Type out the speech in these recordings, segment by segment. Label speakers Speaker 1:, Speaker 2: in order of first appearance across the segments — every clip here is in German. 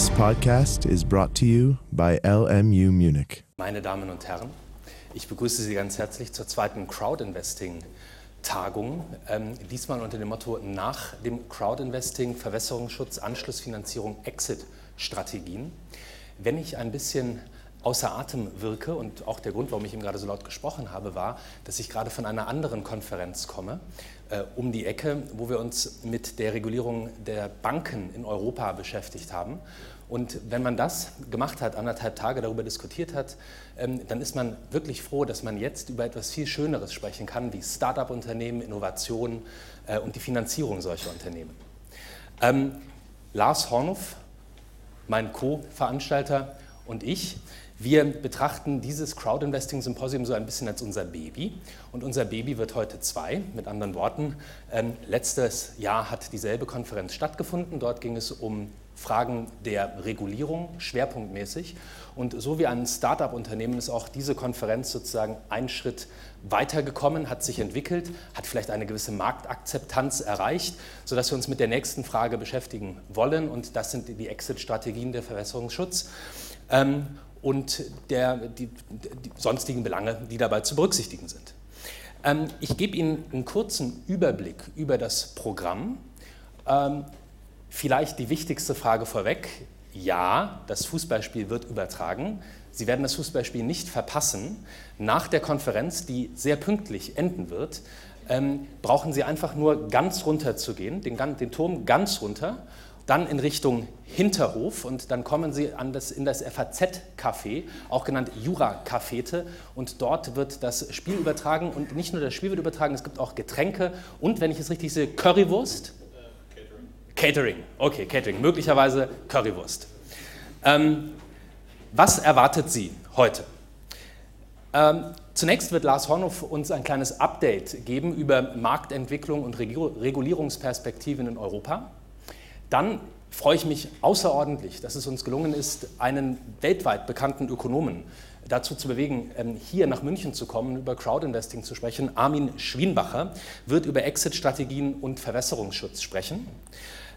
Speaker 1: This podcast is brought to you by LMU Munich.
Speaker 2: Meine Damen und Herren, ich begrüße Sie ganz herzlich zur zweiten Crowdinvesting Tagung, ähm, diesmal unter dem Motto nach dem Crowdinvesting, Verwässerungsschutz, Anschlussfinanzierung, Exit-Strategien. Wenn ich ein bisschen außer Atem wirke und auch der Grund, warum ich eben gerade so laut gesprochen habe, war, dass ich gerade von einer anderen Konferenz komme, um die Ecke, wo wir uns mit der Regulierung der Banken in Europa beschäftigt haben. Und wenn man das gemacht hat, anderthalb Tage darüber diskutiert hat, ähm, dann ist man wirklich froh, dass man jetzt über etwas viel Schöneres sprechen kann, wie Start-up-Unternehmen, Innovationen äh, und die Finanzierung solcher Unternehmen. Ähm, Lars Hornow, mein Co-Veranstalter und ich, wir betrachten dieses Crowdinvesting-Symposium so ein bisschen als unser Baby. Und unser Baby wird heute zwei. Mit anderen Worten, ähm, letztes Jahr hat dieselbe Konferenz stattgefunden. Dort ging es um Fragen der Regulierung, schwerpunktmäßig. Und so wie ein Start-up-Unternehmen ist auch diese Konferenz sozusagen einen Schritt weitergekommen, hat sich entwickelt, hat vielleicht eine gewisse Marktakzeptanz erreicht, sodass wir uns mit der nächsten Frage beschäftigen wollen. Und das sind die Exit-Strategien der Verwässerungsschutz. Ähm, und der, die, die, sonstigen Belange, die dabei zu berücksichtigen sind. Ähm, ich gebe Ihnen einen kurzen Überblick über das Programm. Ähm, vielleicht die wichtigste Frage vorweg. Ja, das Fußballspiel wird übertragen. Sie werden das Fußballspiel nicht verpassen. Nach der Konferenz, die sehr pünktlich enden wird, ähm, brauchen Sie einfach nur ganz runter zu gehen, den, den Turm ganz runter dann in Richtung Hinterhof und dann kommen Sie an das, in das FAZ-Café, auch genannt Jura-Cafete und dort wird das Spiel übertragen und nicht nur das Spiel wird übertragen, es gibt auch Getränke und, wenn ich es richtig sehe, Currywurst? Catering. Okay, Catering, möglicherweise Currywurst. Ähm, was erwartet Sie heute? Ähm, zunächst wird Lars Hornow uns ein kleines Update geben über Marktentwicklung und Regulierungsperspektiven in Europa. Dann freue ich mich außerordentlich, dass es uns gelungen ist, einen weltweit bekannten Ökonomen dazu zu bewegen, ähm, hier nach München zu kommen, über Crowdinvesting zu sprechen. Armin Schwienbacher wird über Exit-Strategien und Verwässerungsschutz sprechen.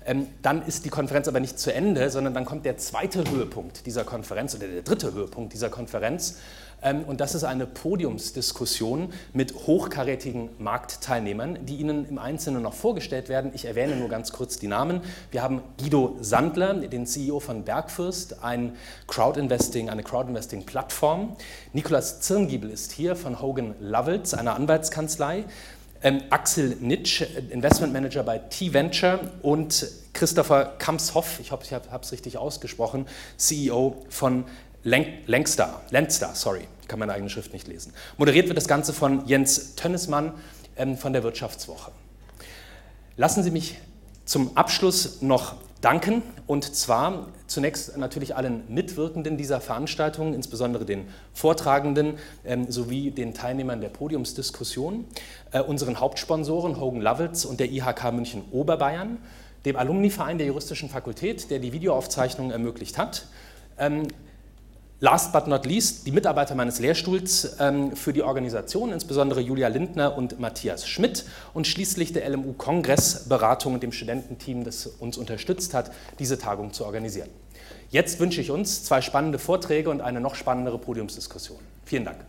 Speaker 2: Ähm, dann ist die Konferenz aber nicht zu Ende, sondern dann kommt der zweite Höhepunkt dieser Konferenz oder der dritte Höhepunkt dieser Konferenz. Ähm, und das ist eine Podiumsdiskussion mit hochkarätigen Marktteilnehmern, die Ihnen im Einzelnen noch vorgestellt werden. Ich erwähne nur ganz kurz die Namen. Wir haben Guido Sandler, den CEO von Bergfürst, ein Crowdinvesting, eine Crowdinvesting-Plattform. Nikolaus Zirngiebel ist hier von Hogan Lovells, einer Anwaltskanzlei. Ähm, Axel Nitsch, Investmentmanager bei T-Venture und Christopher Kamshoff, ich hoffe, ich habe es richtig ausgesprochen, CEO von Lenkstar, Lendstar, sorry, kann meine eigene Schrift nicht lesen. Moderiert wird das Ganze von Jens Tönnesmann ähm, von der Wirtschaftswoche. Lassen Sie mich zum Abschluss noch danken und zwar zunächst natürlich allen Mitwirkenden dieser Veranstaltung, insbesondere den Vortragenden ähm, sowie den Teilnehmern der Podiumsdiskussion, äh, unseren Hauptsponsoren Hogan Lovells und der IHK München Oberbayern, dem Alumniverein der Juristischen Fakultät, der die Videoaufzeichnung ermöglicht hat. Ähm, Last but not least, die Mitarbeiter meines Lehrstuhls ähm, für die Organisation, insbesondere Julia Lindner und Matthias Schmidt und schließlich der LMU Kongressberatung und dem Studententeam, das uns unterstützt hat, diese Tagung zu organisieren. Jetzt wünsche ich uns zwei spannende Vorträge und eine noch spannendere Podiumsdiskussion. Vielen Dank.